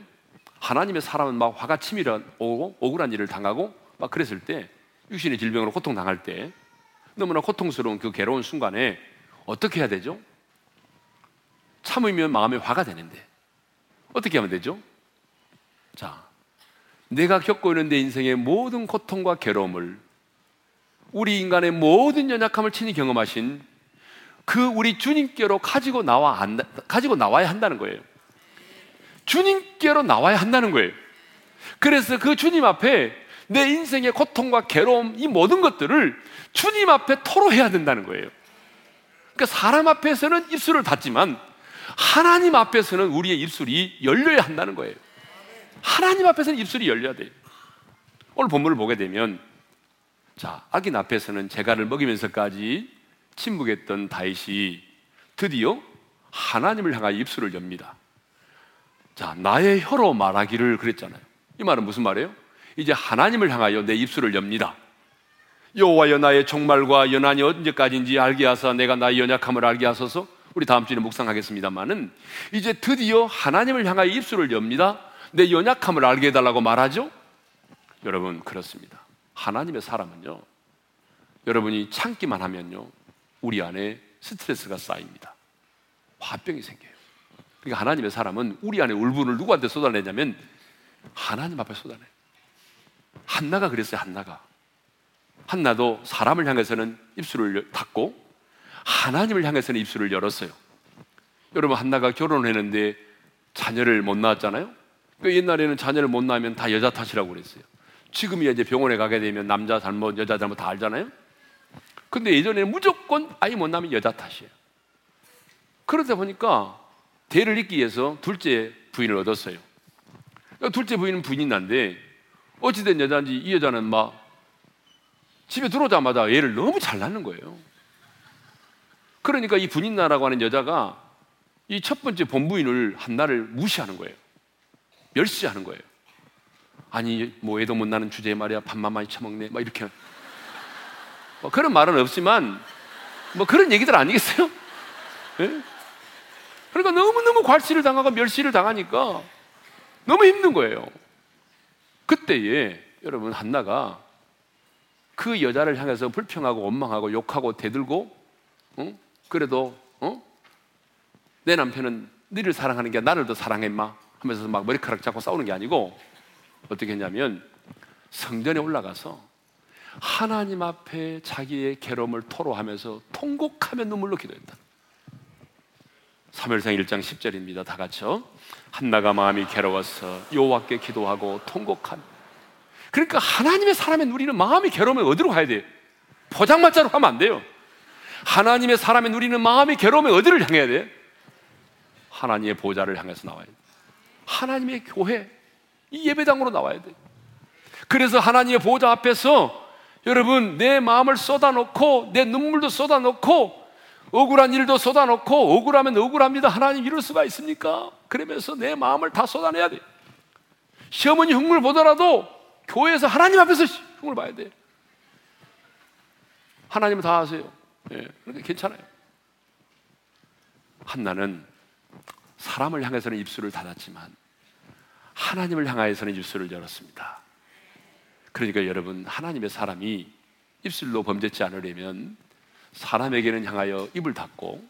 하나님의 사람은 막 화가 치밀어 오고 억울한 일을 당하고 막 그랬을 때 육신의 질병으로 고통당할 때 너무나 고통스러운 그 괴로운 순간에 어떻게 해야 되죠? 참으면 마음에 화가 되는데 어떻게 하면 되죠? 자, 내가 겪고 있는 내 인생의 모든 고통과 괴로움을 우리 인간의 모든 연약함을 친히 경험하신 그 우리 주님께로 가지고 나와 가지고 나와야 한다는 거예요. 주님께로 나와야 한다는 거예요. 그래서 그 주님 앞에 내 인생의 고통과 괴로움, 이 모든 것들을 주님 앞에 토로해야 된다는 거예요. 그러니까 사람 앞에서는 입술을 닫지만 하나님 앞에서는 우리의 입술이 열려야 한다는 거예요. 하나님 앞에서는 입술이 열려야 돼요. 오늘 본문을 보게 되면 자, 악인 앞에서는 재갈을 먹이면서까지 침묵했던 다윗이 드디어 하나님을 향하여 입술을 엽니다. 자, 나의 혀로 말하기를 그랬잖아요. 이 말은 무슨 말이에요? 이제 하나님을 향하여 내 입술을 엽니다. 여호와여 나의 종말과 연한이 언제까지인지 알게 하사 내가 나의 연약함을 알게 하소서. 우리 다음 주에 묵상하겠습니다만은 이제 드디어 하나님을 향하여 입술을 엽니다. 내 연약함을 알게 해달라고 말하죠. 여러분 그렇습니다. 하나님의 사람은요. 여러분이 참기만 하면요. 우리 안에 스트레스가 쌓입니다. 화병이 생겨요. 그러니까 하나님의 사람은 우리 안에 울분을 누구한테 쏟아내냐면 하나님 앞에 쏟아내. 한나가 그랬어요. 한나가. 한나도 사람을 향해서는 입술을 닫고 하나님을 향해서는 입술을 열었어요. 여러분 한나가 결혼했는데 자녀를 못 낳았잖아요. 그 옛날에는 자녀를 못 낳으면 다 여자 탓이라고 그랬어요. 지금이야 이제 병원에 가게 되면 남자 잘못, 여자 잘못 다 알잖아요. 근데 예전에는 무조건 아이 못 낳으면 여자 탓이에요. 그러다 보니까 대를 잇기 위해서 둘째 부인을 얻었어요. 그러니까 둘째 부인은 부인이 난데 어찌된 여자인지 이 여자는 막 집에 들어오자마자 얘를 너무 잘 낳는 거예요. 그러니까 이 분인나라고 하는 여자가 이 첫 번째 본부인을 한나를 무시하는 거예요. 멸시하는 거예요. 아니 뭐 애도 못 나는 주제에 말이야 밥만 많이 처먹네 막 이렇게 뭐 그런 말은 없지만 뭐 그런 얘기들 아니겠어요? 네? 그러니까 너무너무 괄시를 당하고 멸시를 당하니까 너무 힘든 거예요. 그때에 여러분 한나가 그 여자를 향해서 불평하고 원망하고 욕하고 대들고 어? 그래도 어? 내 남편은 너를 사랑하는 게 나를 더 사랑해 마 하면서 막 머리카락 잡고 싸우는 게 아니고 어떻게 했냐면 성전에 올라가서 하나님 앞에 자기의 괴로움을 토로하면서 통곡하며 눈물로 기도했다. 3월상 1장 10절입니다. 다 같이요. 한나가 마음이 괴로워서 여호와께 기도하고 통곡한. 그러니까 하나님의 사람의 누리는 마음이 괴로우면 어디로 가야 돼? 포장마차로 가면 안 돼요. 하나님의 사람의 누리는 마음이 괴로우면 어디를 향해야 돼? 하나님의 보좌를 향해서 나와야 돼. 하나님의 교회, 이 예배당으로 나와야 돼. 그래서 하나님의 보좌 앞에서 여러분 내 마음을 쏟아놓고 내 눈물도 쏟아놓고 억울한 일도 쏟아놓고 억울하면 억울합니다. 하나님 이럴 수가 있습니까? 그러면서 내 마음을 다 쏟아내야 돼. 시어머니 흉물 보더라도 교회에서 하나님 앞에서 흉을 봐야 돼. 하나님은 다 아세요. 예, 그러니까 괜찮아요. 한나는 사람을 향해서는 입술을 닫았지만 하나님을 향하여서는 입술을 열었습니다. 그러니까 여러분 하나님의 사람이 입술로 범죄치 않으려면 사람에게는 향하여 입을 닫고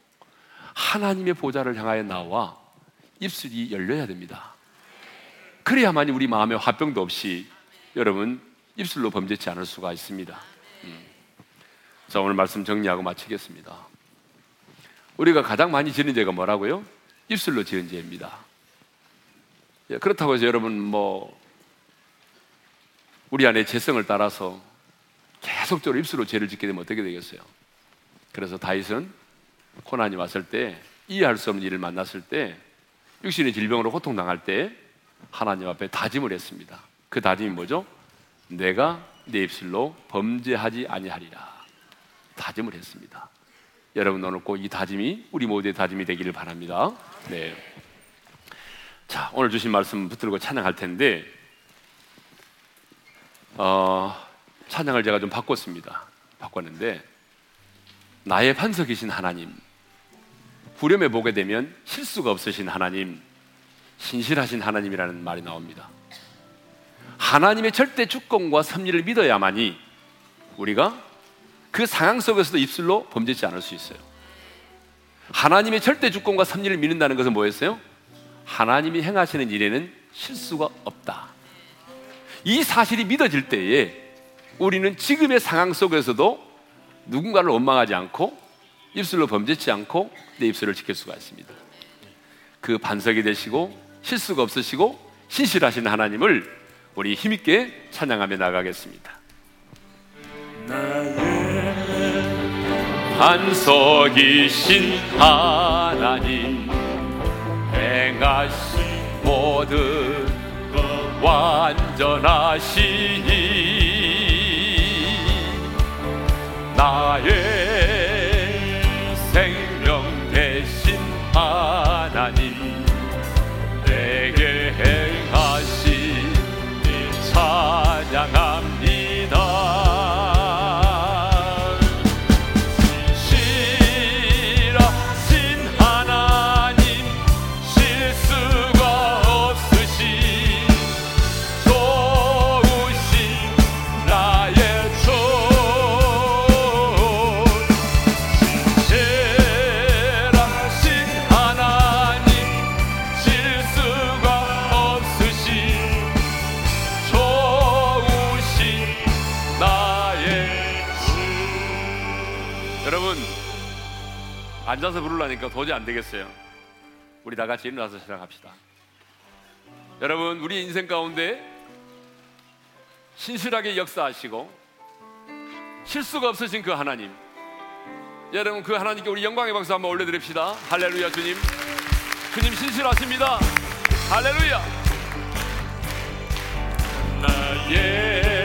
하나님의 보좌를 향하여 나와 입술이 열려야 됩니다. 그래야만이 우리 마음에 화병도 없이 여러분 입술로 범죄치 않을 수가 있습니다. 음. 자 오늘 말씀 정리하고 마치겠습니다. 우리가 가장 많이 지는 죄가 뭐라고요? 입술로 지은 죄입니다. 예, 그렇다고 해서 여러분 뭐 우리 안에 재성을 따라서 계속적으로 입술로 죄를 짓게 되면 어떻게 되겠어요? 그래서 다윗은 고난이 왔을 때 이해할 수 없는 일을 만났을 때 육신의 질병으로 고통당할 때 하나님 앞에 다짐을 했습니다. 그 다짐이 뭐죠? 내가 내 입술로 범죄하지 아니하리라. 다짐을 했습니다. 여러분 오늘 꼭 이 다짐이 우리 모두의 다짐이 되기를 바랍니다. 네. 자, 오늘 주신 말씀 붙들고 찬양할 텐데 어, 찬양을 제가 좀 바꿨습니다. 바꿨는데 나의 반석이신 하나님, 후렴에 보게 되면 실수가 없으신 하나님, 신실하신 하나님이라는 말이 나옵니다. 하나님의 절대 주권과 섭리를 믿어야만이 우리가 그 상황 속에서도 입술로 범죄지 않을 수 있어요. 하나님의 절대 주권과 섭리를 믿는다는 것은 뭐였어요? 하나님이 행하시는 일에는 실수가 없다. 이 사실이 믿어질 때에 우리는 지금의 상황 속에서도 누군가를 원망하지 않고 입술로 범죄치 않고 내 입술을 지킬 수가 있습니다. 그 반석이 되시고 실수가 없으시고 신실하신 하나님을 우리 힘있게 찬양하며 나가겠습니다. 반석이신 하나님 행하신 모든 완전하시니 나의 부르려니까 도저히 안 되겠어요. 우리 다 같이 일어나서 시작합시다. 여러분, 우리 인생 가운데 신실하게 역사하시고 실수가 없으신 그 하나님. 여러분, 그 하나님께 우리 영광의 박수 한번 올려드립시다. 할렐루야, 주님. 주님 신실하십니다. 할렐루야. 나의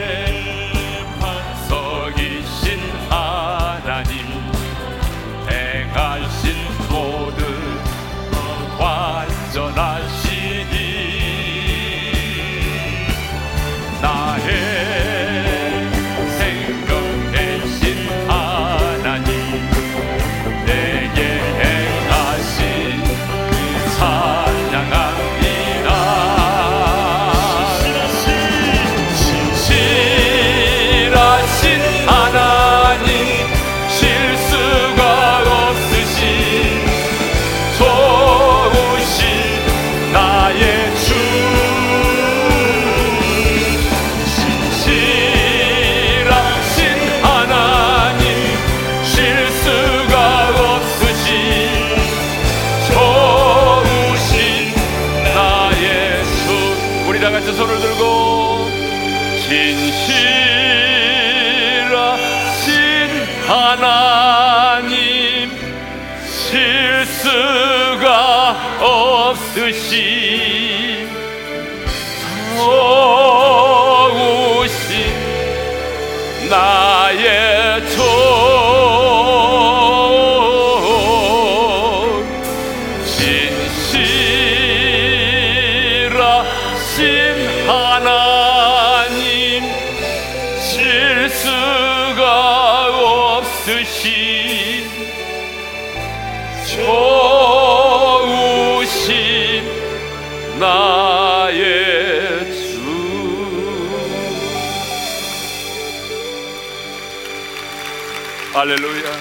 할렐루야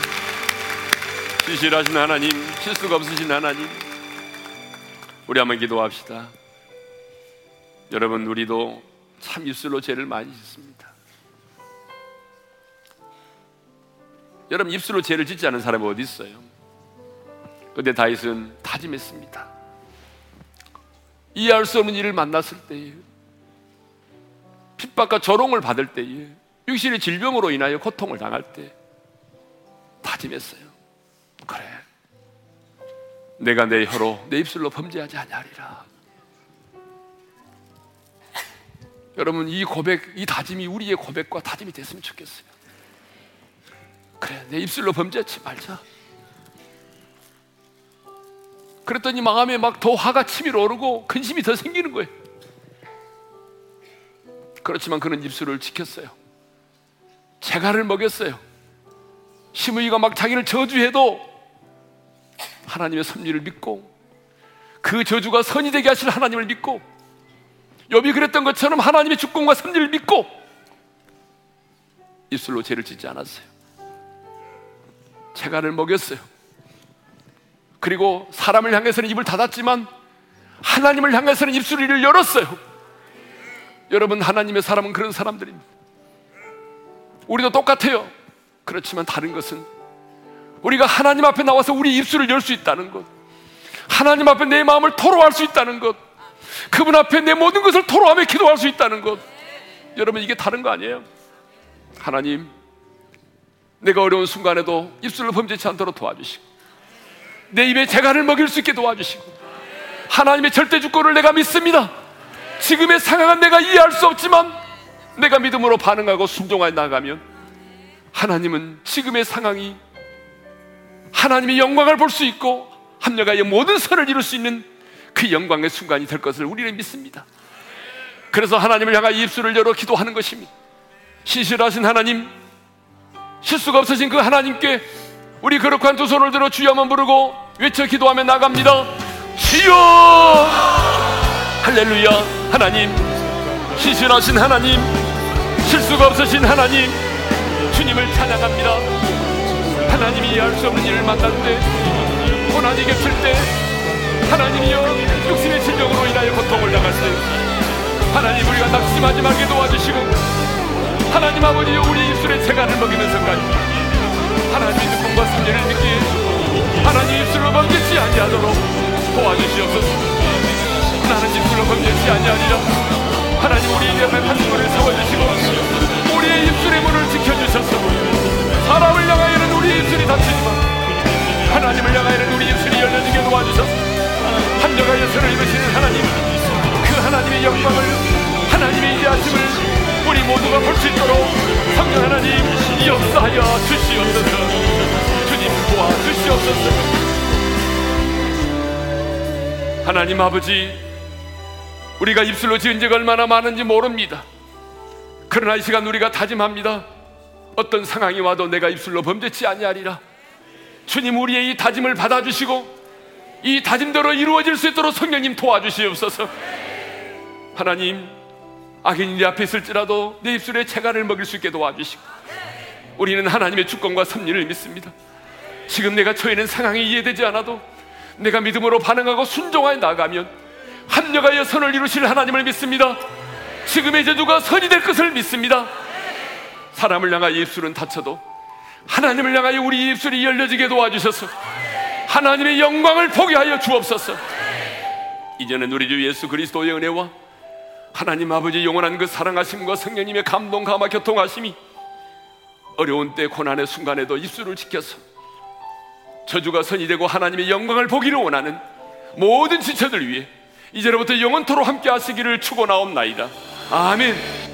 신실하신 하나님 실수가 없으신 하나님 우리 한번 기도합시다 여러분 우리도 참 입술로 죄를 많이 짓습니다 여러분 입술로 죄를 짓지 않은 사람이 어디 있어요? 그런데 다윗은 다짐했습니다. 이해할 수 없는 일을 만났을 때에 핍박과 조롱을 받을 때에 육신의 질병으로 인하여 고통을 당할 때 다짐했어요. 그래. 내가 내 혀로 내 입술로 범죄하지 아니하리라. 여러분 이 고백, 이 다짐이 우리의 고백과 다짐이 됐으면 좋겠어요. 그래, 내 입술로 범죄하지 말자. 그랬더니 마음에 막 더 화가 치밀어 오르고 근심이 더 생기는 거예요. 그렇지만 그는 입술을 지켰어요. 재갈을 먹였어요. 시므이가 막 자기를 저주해도 하나님의 섭리를 믿고 그 저주가 선이 되게 하실 하나님을 믿고 욥이 그랬던 것처럼 하나님의 주권과 섭리를 믿고 입술로 죄를 짓지 않았어요. 재갈을 먹였어요. 그리고 사람을 향해서는 입을 닫았지만 하나님을 향해서는 입술을 열었어요. 여러분 하나님의 사람은 그런 사람들입니다. 우리도 똑같아요. 그렇지만 다른 것은 우리가 하나님 앞에 나와서 우리 입술을 열 수 있다는 것. 하나님 앞에 내 마음을 토로할 수 있다는 것. 그분 앞에 내 모든 것을 토로하며 기도할 수 있다는 것. 여러분 이게 다른 거 아니에요? 하나님, 내가 어려운 순간에도 입술을 범죄치 않도록 도와주시고 내 입에 재간을 먹일 수 있게 도와주시고 하나님의 절대 주권을 내가 믿습니다. 지금의 상황은 내가 이해할 수 없지만 내가 믿음으로 반응하고 순종하여 나가면 하나님은 지금의 상황이 하나님의 영광을 볼 수 있고 합력하여 모든 선을 이룰 수 있는 그 영광의 순간이 될 것을 우리는 믿습니다. 그래서 하나님을 향하여 입술을 열어 기도하는 것입니다. 신실하신 하나님, 실수가 없으신 그 하나님께 우리 거룩한 두 손을 들어 주여만 부르고 외쳐 기도하며 나갑니다. 주여! 할렐루야! 하나님, 신실하신 하나님, 실수가 없으신 하나님, 주님을 찬양합니다. 하나님이 이해할 수 없는 일을 만날 때, 고난이 겹칠 때, 하나님이여 육신의 질병으로 인하여 고통을 당할 때, 하나님 우리가 낙심하지 말게 도와주시고, 하나님 아버지 우리 입술에 재간을 먹이면서까지, 하나님의 눈과 성례를 믿기에, 하나님 입술로 범죄치 아니하도록 도와주시옵소서. 나는 입술로 범죄치 아니하리라. 하나님 우리 입에 판문을 세워주시고, 볼 수 있도록 성령 하나님 역사하여 주시옵소서 주님 도와주시옵소서 하나님 아버지 우리가 입술로 지은 죄가 얼마나 많은지 모릅니다 그러나 이 시간 우리가 다짐합니다 어떤 상황이 와도 내가 입술로 범죄치 아니하리라. 주님 우리의 이 다짐을 받아주시고 이 다짐대로 이루어질 수 있도록 성령님 도와주시옵소서. 하나님 악인이 내 앞에 있을지라도 내 입술에 채간을 먹일 수 있게 도와주시고 우리는 하나님의 주권과 섭리를 믿습니다. 지금 내가 처해는 상황이 이해되지 않아도 내가 믿음으로 반응하고 순종하여 나가면 합력하여 선을 이루실 하나님을 믿습니다. 지금의 제주가 선이 될 것을 믿습니다. 사람을 향하여 입술은 닫혀도 하나님을 향하여 우리 입술이 열려지게 도와주셔서 하나님의 영광을 보게 하여 주옵소서. 이제는 우리 주 예수 그리스도의 은혜와 하나님 아버지 영원한 그 사랑하심과 성령님의 감동 감화 교통하심이 어려운 때 고난의 순간에도 입술을 지켜서 저주가 선이 되고 하나님의 영광을 보기를 원하는 모든 지체들 위해 이제로부터 영원토로 함께 하시기를 축원하옵나이다. 아멘.